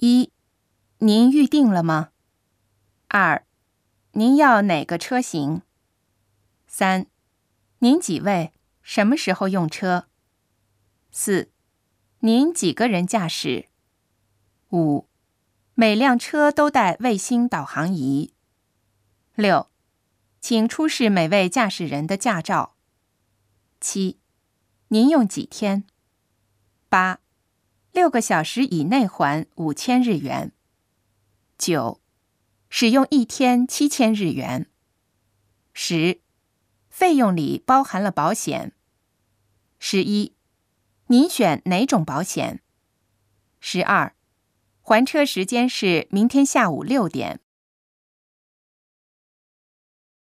一，您预定了吗？二，您要哪个车型？三，您几位？什么时候用车？四，您几个人驾驶？五，每辆车都带卫星导航仪。六，请出示每位驾驶人的驾照。七，您用几天？八，六个小时以内还五千日元。九，使用一天七千日元。十，费用里包含了保险。十一，您选哪种保险？十二，还车时间是明天下午六点。